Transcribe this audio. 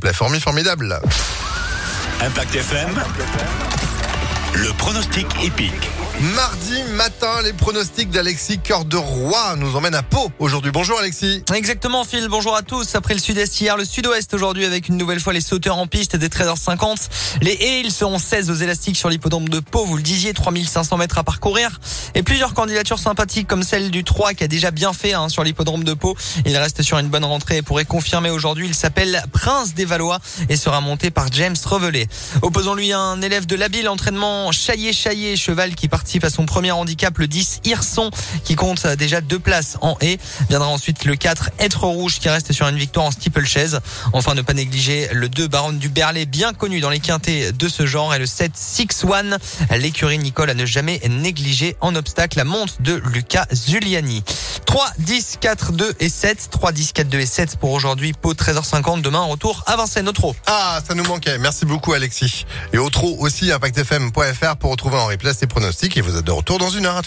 plaît. Formi formidable. Impact FM. Le pronostic épique. Mardi matin, les pronostics d'Alexis Cœur de Roi nous emmènent à Pau aujourd'hui. Bonjour Alexis. Exactement Phil, bonjour à tous. Après le sud-est hier, le sud-ouest aujourd'hui avec une nouvelle fois les sauteurs en piste dès 13h50. Les haies, ils seront 16 aux élastiques sur l'hippodrome de Pau, vous le disiez, 3500 mètres à parcourir. Et plusieurs candidatures sympathiques comme celle du 3 qui a déjà bien fait hein, sur l'hippodrome de Pau. Il reste sur une bonne rentrée et pourrait confirmer aujourd'hui. Il s'appelle Prince des Valois et sera monté par James Revelé. Opposons-lui un élève de l'habile entraînement Chaillé-Chaillé, cheval qui à son premier handicap, le 10 Hirson, qui compte déjà deux places en haie. Viendra ensuite le 4 Être Rouge, qui reste sur une victoire en steeplechase. Enfin, ne pas négliger le 2 Baronne du Berlay, bien connu dans les quintés de ce genre, et le 7 Six One, l'écurie Nicole à ne jamais négliger en obstacle la monte de Lucas Zuliani. 3, 10, 4, 2 et 7. 3, 10, 4, 2 et 7 pour aujourd'hui. Pau 13h50. Demain, retour à Vincennes, au trot. Ah, ça nous manquait. Merci beaucoup, Alexis. Et au trot aussi, impactfm.fr pour retrouver en replay ces pronostics et vous êtes de retour dans une heure.